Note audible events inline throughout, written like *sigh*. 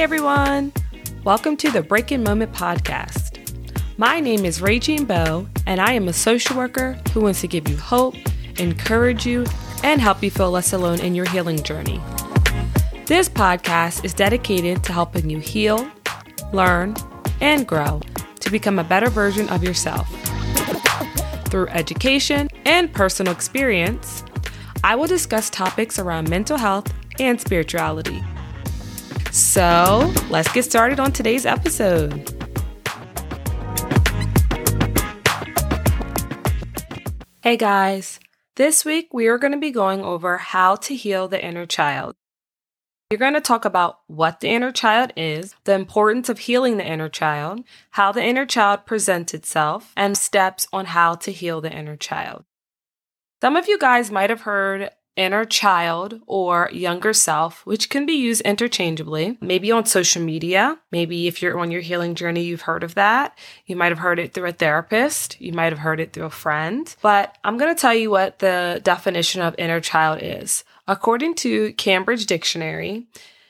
Everyone! Welcome to the Breaking Moment podcast. My name is Regine Bow, and I am a social worker who wants to give you hope, encourage you, and help you feel less alone in your healing journey. This podcast is dedicated to helping you heal, learn, and grow to become a better version of yourself. Through education and personal experience, I will discuss topics around mental health and spirituality. So, let's get started on today's episode. Hey guys, this week we are going to be going over how to heal the inner child. We're going to talk about what the inner child is, the importance of healing the inner child, how the inner child presents itself, and steps on how to heal the inner child. Some of you guys might have heard inner child or younger self, which can be used interchangeably, maybe on social media. Maybe if you're on your healing journey, you've heard of that. You might have heard it through a therapist. You might have heard it through a friend. But I'm going to tell you what the definition of inner child is. According to Cambridge Dictionary,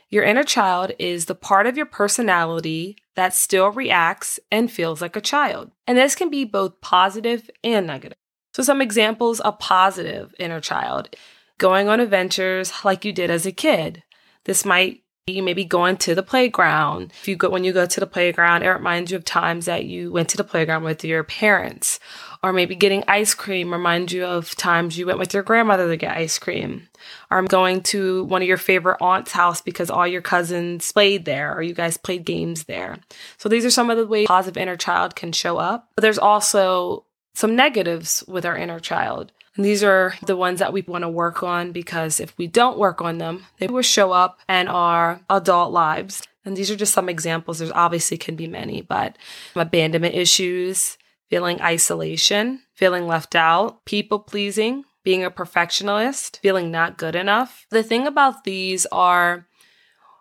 your inner child is the part of your personality that still reacts and feels like a child. And this can be both positive and negative. So, some examples of positive inner child going on adventures like you did as a kid. This might be maybe going to the playground. If you go when you go to the playground, it reminds you of times that you went to the playground with your parents. Or maybe getting ice cream reminds you of times you went with your grandmother to get ice cream. Or going to one of your favorite aunt's house because all your cousins played there or you guys played games there. So these are some of the ways positive inner child can show up. But there's also some negatives with our inner child. These are the ones that we want to work on because if we don't work on them, they will show up in our adult lives. And these are just some examples. There's obviously can be many, but abandonment issues, feeling isolation, feeling left out, people pleasing, being a perfectionist, feeling not good enough. The thing about these are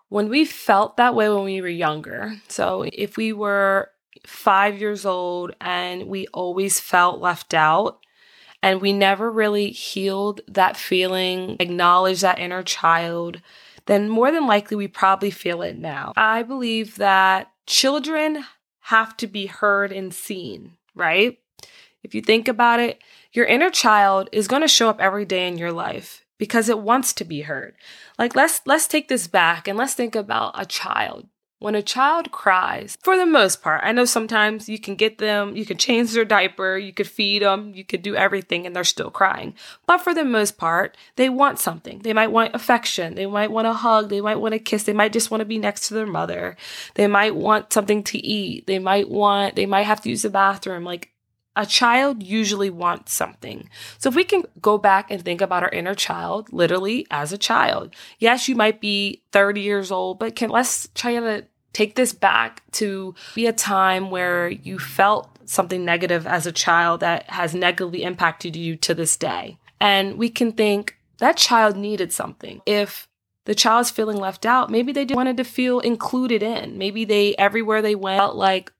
when we felt that way when we were younger. So if we were five years old and we always felt left out, and we never really healed that feeling, acknowledged that inner child, then more than likely we probably feel it now. I believe that children have to be heard and seen, right? If you think about it, your inner child is going to show up every day in your life because it wants to be heard. Like let's let's take this back and let's think about a child. When a child cries, for the most part, I know sometimes you can get them, you can change their diaper, you could feed them, you could do everything and they're still crying. But for the most part, they want something. They might want affection. They might want a hug. They might want a kiss. They might just want to be next to their mother. They might want something to eat. They might want, they might have to use the bathroom. Like a child usually wants something. So if we can go back and think about our inner child literally as a child. Yes, you might be 30 years old, but can let's try to take this back to be a time where you felt something negative as a child that has negatively impacted you to this day. And we can think that child needed something. If the child's feeling left out, maybe they wanted to feel included in. Maybe they, everywhere they went, felt like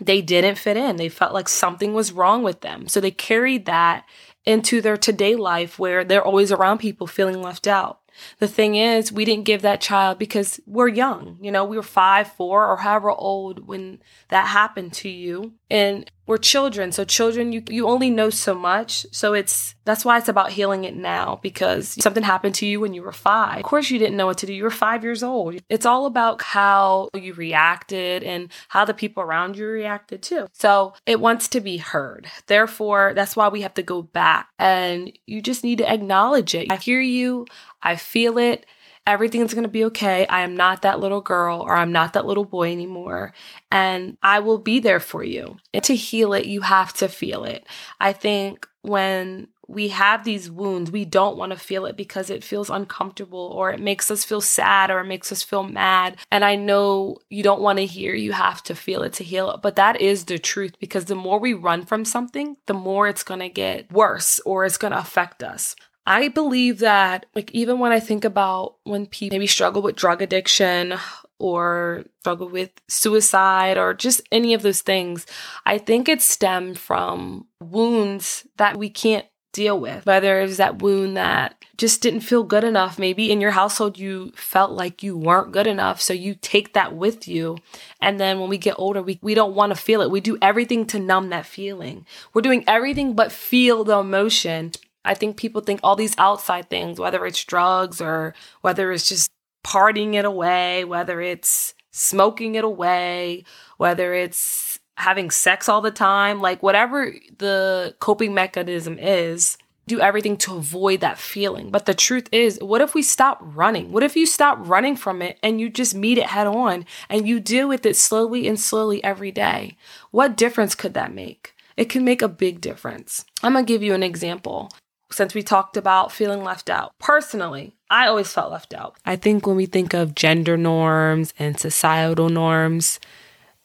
they didn't fit in. They felt like something was wrong with them. So they carried that into their today life where they're always around people feeling left out. The thing is, we didn't give that child because we're young. You know, we were five, four, or however old when that happened to you. And we're children. So children, you, you only know so much. So it's, that's why it's about healing it now because something happened to you when you were five. Of course, you didn't know what to do. You were five years old. It's all about how you reacted and how the people around you reacted too. So it wants to be heard. Therefore, that's why we have to go back and you just need to acknowledge it. I hear you. I feel it. Everything's going to be okay. I am not that little girl or I'm not that little boy anymore. And I will be there for you. And to heal it, you have to feel it. I think when we have these wounds, we don't want to feel it because it feels uncomfortable or it makes us feel sad or it makes us feel mad. And I know you don't want to hear you have to feel it to heal it, but that is the truth because the more we run from something, the more it's going to get worse or it's going to affect us. I believe that, like, even when I think about when people maybe struggle with drug addiction or struggle with suicide or just any of those things, I think it stemmed from wounds that we can't deal with. Whether it was that wound that just didn't feel good enough. Maybe in your household, you felt like you weren't good enough. So you take that with you. And then when we get older, we, we don't want to feel it. We do everything to numb that feeling. We're doing everything but feel the emotion. I think people think all these outside things, whether it's drugs or whether it's just partying it away, whether it's smoking it away, whether it's having sex all the time, like whatever the coping mechanism is, do everything to avoid that feeling. But the truth is, what if we stop running? What if you stop running from it and you just meet it head on and you deal with it slowly and slowly every day? What difference could that make? It can make a big difference. I'm gonna give you an example since we talked about feeling left out. Personally, I always felt left out. I think when we think of gender norms and societal norms,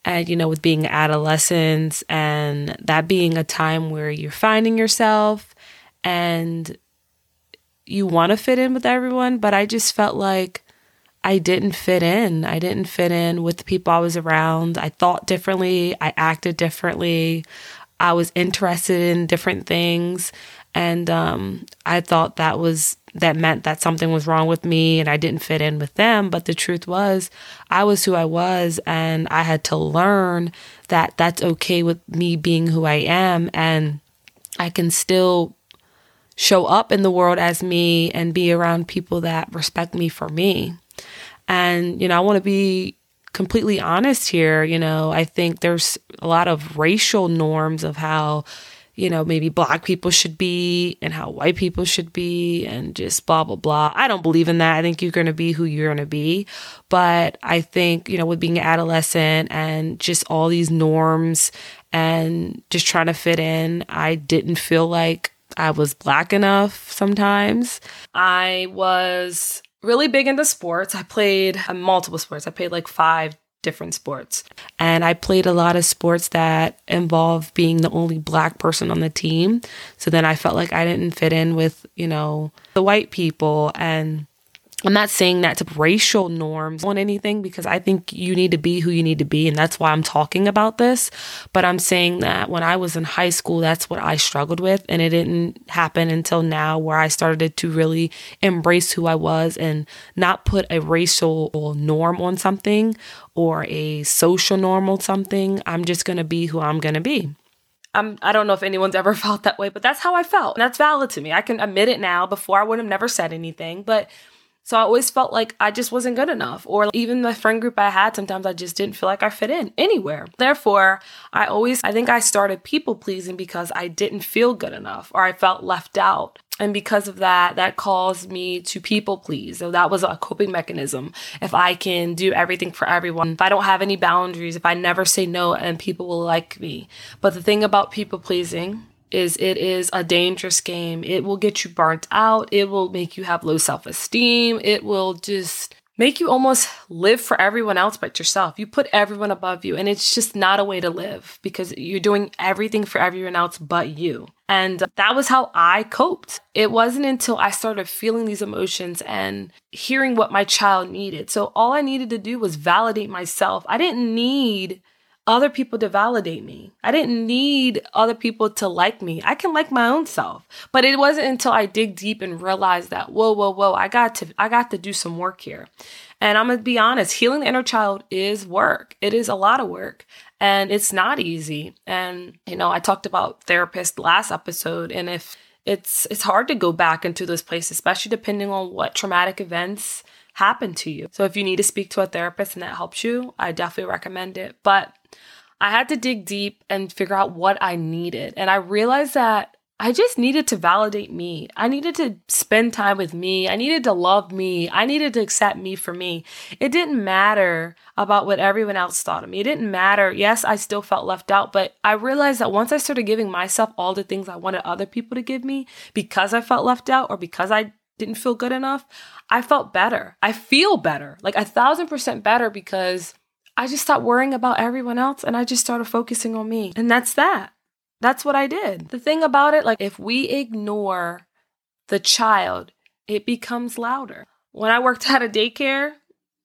and you know, with being adolescents and that being a time where you're finding yourself and you want to fit in with everyone, but I just felt like I didn't fit in. I didn't fit in with the people I was around. I thought differently, I acted differently. I was interested in different things and um, I thought that was that meant that something was wrong with me and I didn't fit in with them. But the truth was, I was who I was, and I had to learn that that's okay with me being who I am, and I can still show up in the world as me and be around people that respect me for me. And, you know, I want to be completely honest here. You know, I think there's a lot of racial norms of how you know, maybe black people should be and how white people should be and just blah, blah, blah. I don't believe in that. I think you're going to be who you're going to be. But I think, you know, with being an adolescent and just all these norms and just trying to fit in, I didn't feel like I was black enough sometimes. I was really big into sports. I played multiple sports. I played like five different sports. And I played a lot of sports that involved being the only black person on the team. So then I felt like I didn't fit in with, you know, the white people and I'm not saying that to racial norms on anything because I think you need to be who you need to be. And that's why I'm talking about this. But I'm saying that when I was in high school, that's what I struggled with. And it didn't happen until now where I started to really embrace who I was and not put a racial norm on something or a social norm on something. I'm just going to be who I'm going to be. I'm, I don't know if anyone's ever *laughs* felt that way, but that's how I felt. And that's valid to me. I can admit it now. Before I would have never said anything, but so I always felt like I just wasn't good enough. Or even the friend group I had, sometimes I just didn't feel like I fit in anywhere. Therefore, I always, I think I started people pleasing because I didn't feel good enough or I felt left out. And because of that, that caused me to people please. So that was a coping mechanism. If I can do everything for everyone, if I don't have any boundaries, if I never say no and people will like me. But the thing about people pleasing is it is a dangerous game. It will get you burnt out. It will make you have low self-esteem. It will just make you almost live for everyone else but yourself. You put everyone above you and it's just not a way to live because you're doing everything for everyone else but you. And that was how I coped. It wasn't until I started feeling these emotions and hearing what my child needed. So all I needed to do was validate myself. I didn't need other people to validate me. I didn't need other people to like me. I can like my own self. But it wasn't until I dig deep and realized that, whoa, whoa, whoa, I got to I got to do some work here. And I'm gonna be honest, healing the inner child is work. It is a lot of work. And it's not easy. And you know, I talked about therapist last episode, and if it's it's hard to go back into this place, especially depending on what traumatic events happen to you. So if you need to speak to a therapist and that helps you, I definitely recommend it. But I had to dig deep and figure out what I needed. And I realized that I just needed to validate me. I needed to spend time with me. I needed to love me. I needed to accept me for me. It didn't matter about what everyone else thought of me. It didn't matter. Yes, I still felt left out, but I realized that once I started giving myself all the things I wanted other people to give me because I felt left out or because I didn't feel good enough, I felt better. I feel better, like a thousand percent better because I just stopped worrying about everyone else and I just started focusing on me. And that's that. That's what I did. The thing about it, like, if we ignore the child, it becomes louder. When I worked *laughs* at a daycare,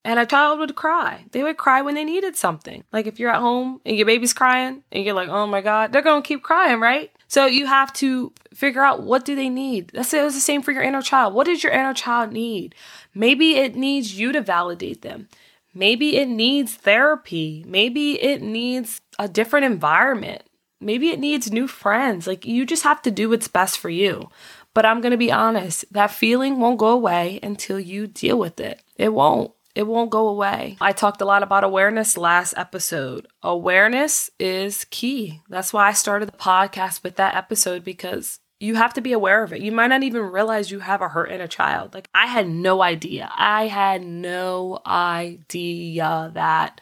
and a child would cry. They would cry when they needed something. Like if you're at home and your baby's crying and you're like, oh my God, they're gonna keep crying, right? So you have to figure out what do they need. That's it was the same for your inner child. What does your inner child need? Maybe it needs you to validate them. Maybe it needs therapy. Maybe it needs a different environment. Maybe it needs new friends. Like you just have to do what's best for you. But I'm going to be honest, that feeling won't go away until you deal with it. It won't. It won't go away. I talked a lot about awareness last episode. Awareness is key. That's why I started the podcast with that episode because you have to be aware of it. You might not even realize you have a hurt in a child. Like, I had no idea. I had no idea that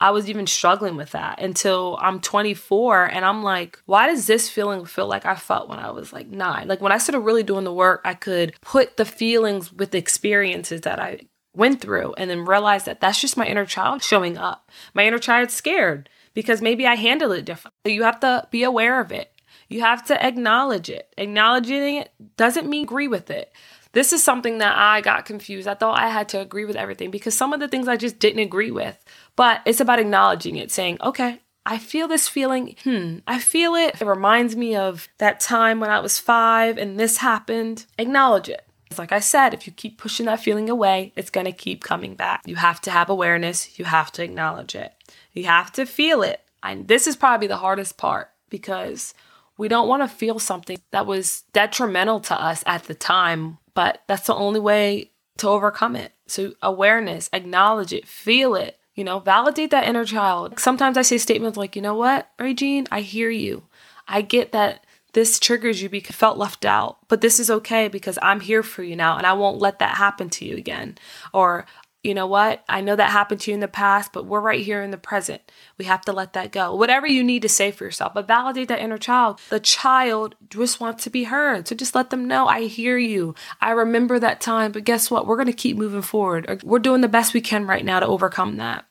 I was even struggling with that until I'm 24 and I'm like, why does this feeling feel like I felt when I was like nine? Like, when I started really doing the work, I could put the feelings with the experiences that I went through and then realized that that's just my inner child showing up. My inner child's scared because maybe I handle it differently. You have to be aware of it. You have to acknowledge it. Acknowledging it doesn't mean agree with it. This is something that I got confused. I thought I had to agree with everything because some of the things I just didn't agree with. But it's about acknowledging it, saying, okay, I feel this feeling. Hmm, I feel it. It reminds me of that time when I was five and this happened. Acknowledge it. Like I said, if you keep pushing that feeling away, it's going to keep coming back. You have to have awareness. You have to acknowledge it. You have to feel it. And this is probably the hardest part because we don't want to feel something that was detrimental to us at the time, but that's the only way to overcome it. So, awareness, acknowledge it, feel it, you know, validate that inner child. Sometimes I say statements like, you know what, Regine, I hear you. I get that this triggers you because you felt left out, but this is okay because I'm here for you now and I won't let that happen to you again. Or, you know what? I know that happened to you in the past, but we're right here in the present. We have to let that go. Whatever you need to say for yourself, but validate that inner child. The child just wants to be heard. So just let them know, I hear you. I remember that time, but guess what? We're going to keep moving forward. We're doing the best we can right now to overcome that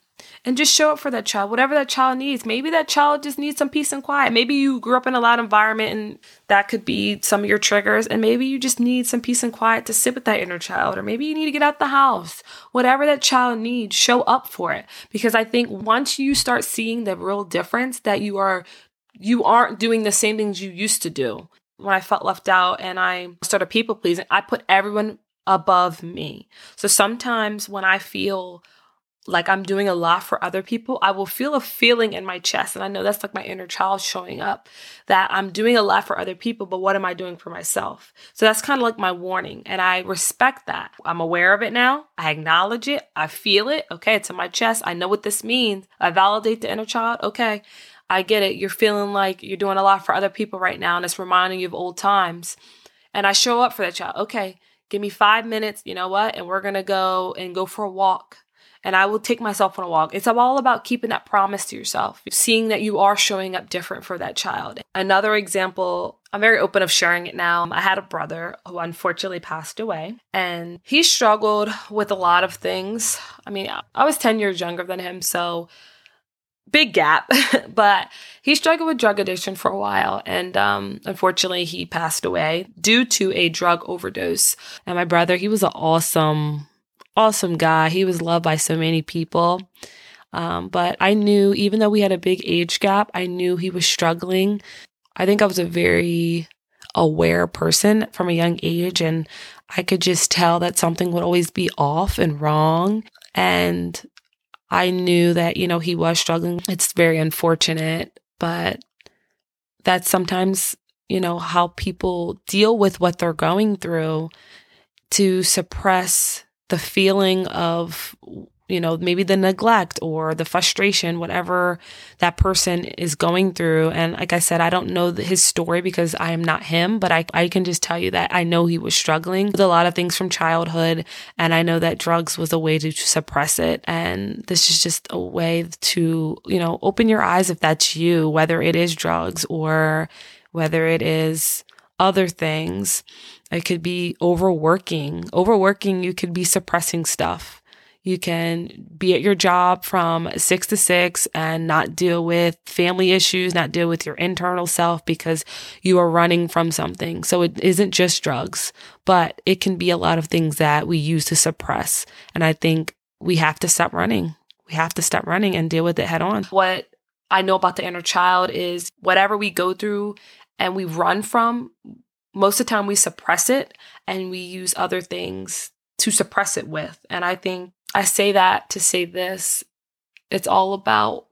and just show up for that child, whatever that child needs. Maybe that child just needs some peace and quiet. Maybe you grew up in a loud environment and that could be some of your triggers. And maybe you just need some peace and quiet to sit with that inner child. Or maybe you need to get out the house. Whatever that child needs, show up for it. Because I think once you start seeing the real difference that you are, you aren't doing the same things you used to do. When I felt left out and I started people pleasing, I put everyone above me. So sometimes when I feel like I'm doing a lot for other people, I will feel a feeling in my chest. And I know that's like my inner child showing up that I'm doing a lot for other people, but what am I doing for myself? So that's kind of like my warning. And I respect that. I'm aware of it now. I acknowledge it. I feel it. Okay, it's in my chest. I know what this means. I validate the inner child. Okay, I get it. You're feeling like you're doing a lot for other people right now, and it's reminding you of old times. And I show up for that child. Okay, give me five minutes. You know what? And we're going to go and go for a walk and I will take myself on a walk. It's all about keeping that promise to yourself, seeing that you are showing up different for that child. Another example, I'm very open of sharing it now. I had a brother who unfortunately passed away, and he struggled with a lot of things. I mean, I was 10 years younger than him, so big gap, *laughs* but he struggled with drug addiction for a while. And um, unfortunately, he passed away due to a drug overdose. And my brother, he was an awesome awesome guy. He was loved by so many people. Um, but I knew, even though we had a big age gap, I knew he was struggling. I think I was a very aware person from a young age, and I could just tell that something would always be off and wrong. And I knew that, you know, he was struggling. It's very unfortunate, but that's sometimes, you know, how people deal with what they're going through to suppress the feeling of you know maybe the neglect or the frustration whatever that person is going through. And like i said i don't know his story because i am not him but I, I can just tell you that i know he was struggling with a lot of things from childhood. And i know that drugs was a way to suppress it. And this is just a way to you know open your eyes if that's you whether it is drugs or whether it is other things it could be overworking. Overworking, you could be suppressing stuff. You can be at your job from six to six and not deal with family issues, not deal with your internal self because you are running from something. So it isn't just drugs, but it can be a lot of things that we use to suppress. And I think we have to stop running. We have to stop running and deal with it head on. What I know about the inner child is whatever we go through and we run from, most of the time we suppress it and we use other things to suppress it with. And I think I say that to say this it's all about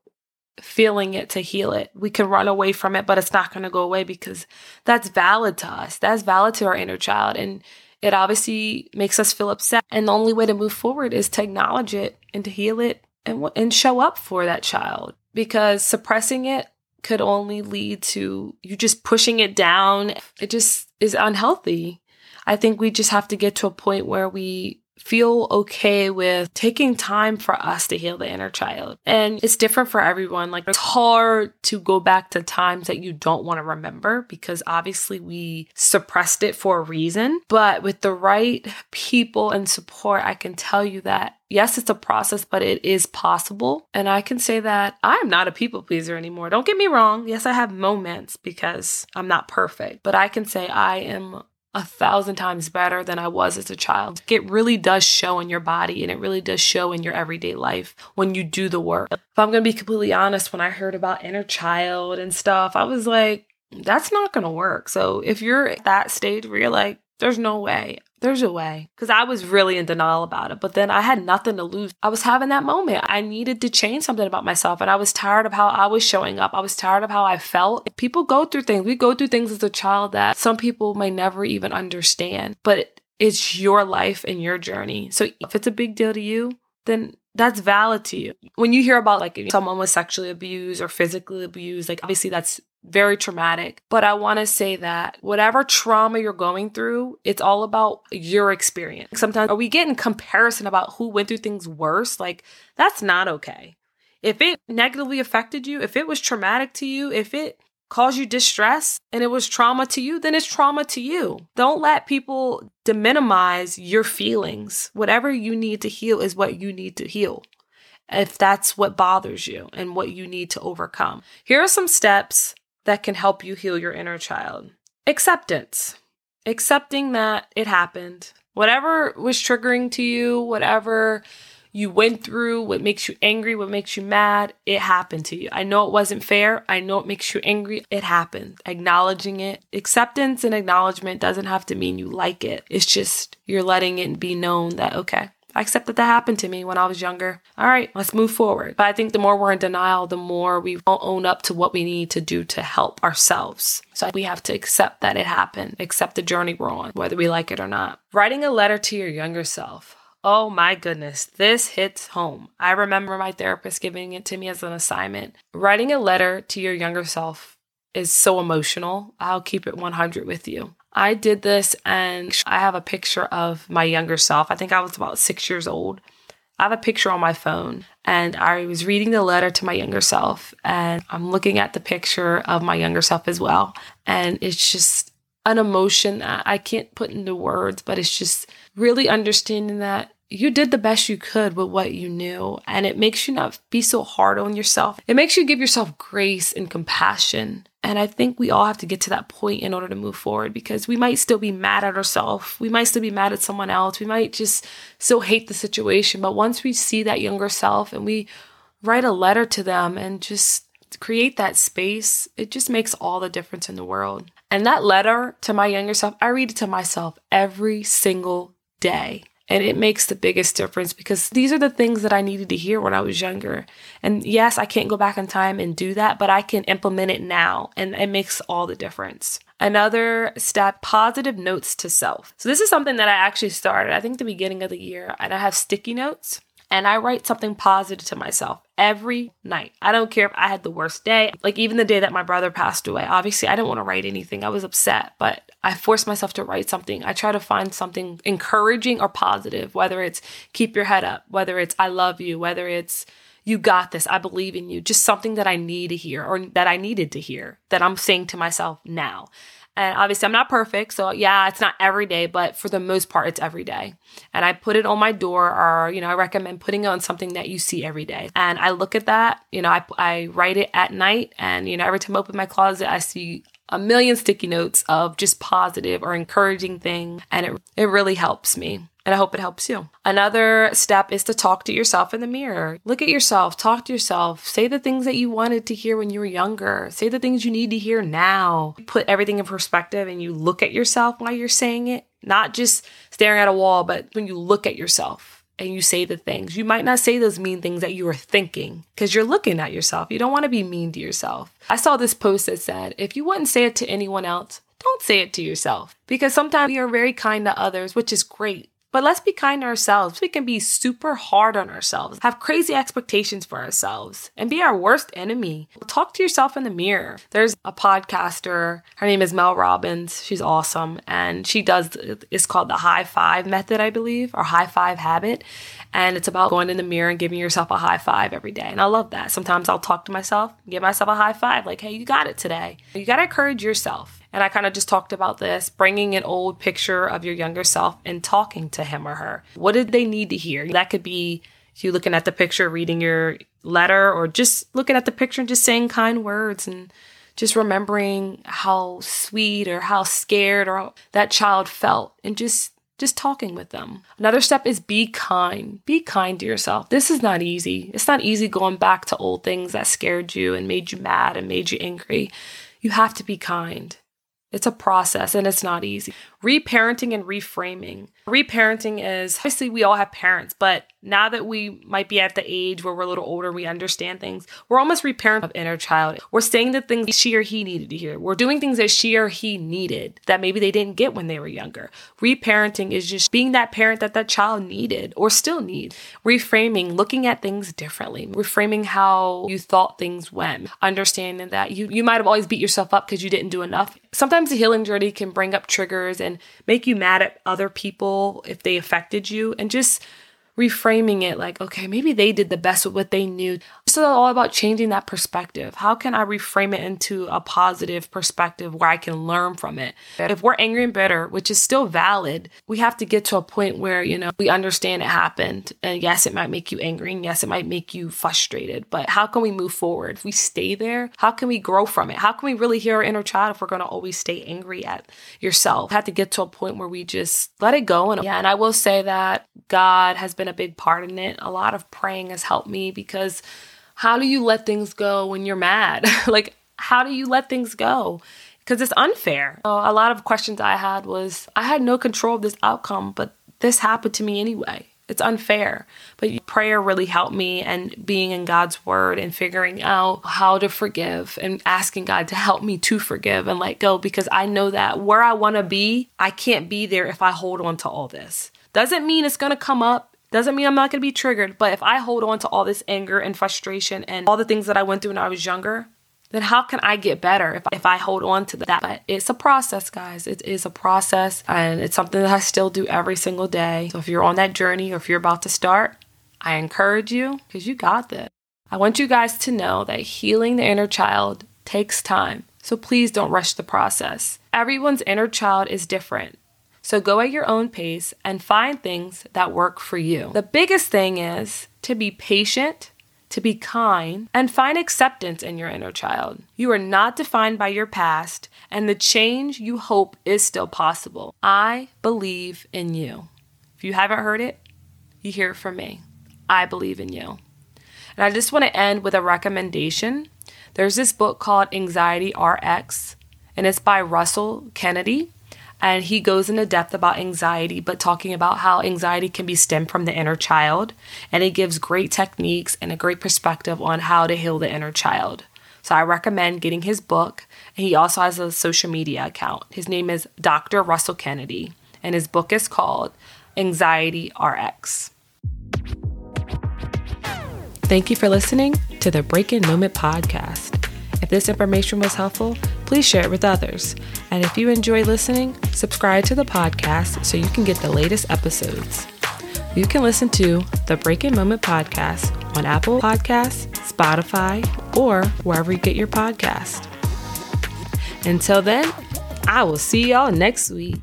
feeling it to heal it. We can run away from it, but it's not going to go away because that's valid to us. That's valid to our inner child. And it obviously makes us feel upset. And the only way to move forward is to acknowledge it and to heal it and, and show up for that child because suppressing it could only lead to you just pushing it down. It just is unhealthy. I think we just have to get to a point where we feel okay with taking time for us to heal the inner child. And it's different for everyone. Like it's hard to go back to times that you don't want to remember because obviously we suppressed it for a reason. But with the right people and support, I can tell you that yes, it's a process, but it is possible. And I can say that I'm not a people pleaser anymore. Don't get me wrong. Yes, I have moments because I'm not perfect, but I can say I am a thousand times better than I was as a child. It really does show in your body and it really does show in your everyday life when you do the work. If I'm going to be completely honest, when I heard about inner child and stuff, I was like, that's not going to work. So if you're at that stage where you're like, there's no way. There's a way. Because I was really in denial about it. But then I had nothing to lose. I was having that moment. I needed to change something about myself. And I was tired of how I was showing up. I was tired of how I felt. People go through things. We go through things as a child that some people may never even understand. But it's your life and your journey. So if it's a big deal to you, then that's valid to you. When you hear about like someone was sexually abused or physically abused, like obviously that's very traumatic. But I want to say that whatever trauma you're going through, it's all about your experience. Sometimes we getting comparison about who went through things worse? Like that's not okay. If it negatively affected you, if it was traumatic to you, if it caused you distress and it was trauma to you, then it's trauma to you. Don't let people deminimize your feelings. Whatever you need to heal is what you need to heal if that's what bothers you and what you need to overcome. Here are some steps that can help you heal your inner child. Acceptance. Accepting that it happened. Whatever was triggering to you, whatever you went through, what makes you angry, what makes you mad, it happened to you. I know it wasn't fair. I know it makes you angry. It happened. Acknowledging it. Acceptance and acknowledgement doesn't have to mean you like it. It's just you're letting it be known that, okay, I accept that that happened to me when I was younger. All right, let's move forward. But I think the more we're in denial, the more we won't own up to what we need to do to help ourselves. So we have to accept that it happened, accept the journey we're on, whether we like it or not. Writing a letter to your younger self. Oh my goodness, this hits home. I remember my therapist giving it to me as an assignment. Writing a letter to your younger self is so emotional. I'll keep it 100 with you. I did this and I have a picture of my younger self. I think I was about six years old. I have a picture on my phone and I was reading the letter to my younger self and I'm looking at the picture of my younger self as well. And it's just an emotion I can't put into words, but it's just really understanding that you did the best you could with what you knew. And it makes you not be so hard on yourself. It makes you give yourself grace and compassion. And I think we all have to get to that point in order to move forward because we might still be mad at ourselves. We might still be mad at someone else. We might just still hate the situation. But once we see that younger self and we write a letter to them and just create that space, it just makes all the difference in the world. And that letter to my younger self, I read it to myself every single day. And it makes the biggest difference because these are the things that I needed to hear when I was younger. And yes, I can't go back in time and do that, but I can implement it now and it makes all the difference. Another step positive notes to self. So, this is something that I actually started, I think, the beginning of the year, and I have sticky notes and I write something positive to myself every night. I don't care if I had the worst day, like even the day that my brother passed away. Obviously, I didn't want to write anything. I was upset, but I forced myself to write something. I try to find something encouraging or positive, whether it's keep your head up, whether it's I love you, whether it's you got this, I believe in you, just something that I need to hear or that I needed to hear that I'm saying to myself now. And obviously, I'm not perfect. So, yeah, it's not every day, but for the most part, it's every day. And I put it on my door, or, you know, I recommend putting it on something that you see every day. And I look at that, you know, I, I write it at night. And, you know, every time I open my closet, I see a million sticky notes of just positive or encouraging thing. And it, it really helps me. And I hope it helps you. Another step is to talk to yourself in the mirror. Look at yourself, talk to yourself, say the things that you wanted to hear when you were younger, say the things you need to hear now. Put everything in perspective and you look at yourself while you're saying it, not just staring at a wall, but when you look at yourself and you say the things. You might not say those mean things that you are thinking because you're looking at yourself. You don't want to be mean to yourself. I saw this post that said, if you wouldn't say it to anyone else, don't say it to yourself because sometimes we are very kind to others, which is great. But let's be kind to ourselves. We can be super hard on ourselves, have crazy expectations for ourselves, and be our worst enemy. Talk to yourself in the mirror. There's a podcaster, her name is Mel Robbins. She's awesome. And she does, it's called the high five method, I believe, or high five habit. And it's about going in the mirror and giving yourself a high five every day. And I love that. Sometimes I'll talk to myself, give myself a high five, like, hey, you got it today. You got to encourage yourself. And I kind of just talked about this bringing an old picture of your younger self and talking to him or her. What did they need to hear? That could be you looking at the picture, reading your letter, or just looking at the picture and just saying kind words and just remembering how sweet or how scared or that child felt and just just talking with them. Another step is be kind. Be kind to yourself. This is not easy. It's not easy going back to old things that scared you and made you mad and made you angry. You have to be kind. It's a process and it's not easy. Reparenting and reframing. Reparenting is obviously we all have parents, but now that we might be at the age where we're a little older, we understand things, we're almost reparenting of inner child. We're saying the things she or he needed to hear. We're doing things that she or he needed that maybe they didn't get when they were younger. Reparenting is just being that parent that that child needed or still needs. Reframing, looking at things differently, reframing how you thought things went, understanding that you, you might have always beat yourself up because you didn't do enough. Sometimes the healing journey can bring up triggers and make you mad at other people if they affected you. And just reframing it like, okay, maybe they did the best with what they knew. So all about changing that perspective. How can I reframe it into a positive perspective where I can learn from it? If we're angry and bitter, which is still valid, we have to get to a point where, you know, we understand it happened. And yes, it might make you angry. And yes, it might make you frustrated. But how can we move forward? If we stay there, how can we grow from it? How can we really hear our inner child if we're going to always stay angry at yourself? have to get to a point where we just let it go. And yeah, and I will say that God has been a big part in it. A lot of praying has helped me because how do you let things go when you're mad? *laughs* like, how do you let things go? Because it's unfair. a lot of questions I had was I had no control of this outcome, but this happened to me anyway. It's unfair. But prayer really helped me and being in God's word and figuring out how to forgive and asking God to help me to forgive and let go because I know that where I want to be, I can't be there if I hold on to all this. Doesn't mean it's to come up. Doesn't mean I'm not to be triggered, but if I hold on to all this anger and frustration and all the things that I went through when I was younger, then how can I get better if, if I hold on to that? But it's a process, guys. It is a process and it's something that I still do every single day. So if you're on that journey or if you're about to start, I encourage you because you got this. I want you guys to know that healing the inner child takes time. So please don't rush the process. Everyone's inner child is different. So go at your own pace and find things that work for you. The biggest thing is to be patient, to be kind, and find acceptance in your inner child. You are not defined by your past, and the change you hope is still possible. I believe in you. If you haven't heard it, you hear it from me. I believe in you. And I just want to end with a recommendation. There's this book called Anxiety RX, and it's by Russell Kennedy and he goes into depth about anxiety, but talking about how anxiety can be stemmed from the inner child. And he gives great techniques and a great perspective on how to heal the inner child. So I recommend getting his book. He also has a social media account. His name is Dr. Russell Kennedy, and his book is called Anxiety RX. Thank you for listening to the Breaking Moment podcast. If this information was helpful, please share it with others. And if you enjoy listening, subscribe to the podcast so you can get the latest episodes. You can listen to the Breaking Moment podcast on Apple Podcasts, Spotify, or wherever you get your podcast. Until then, I will see y'all next week.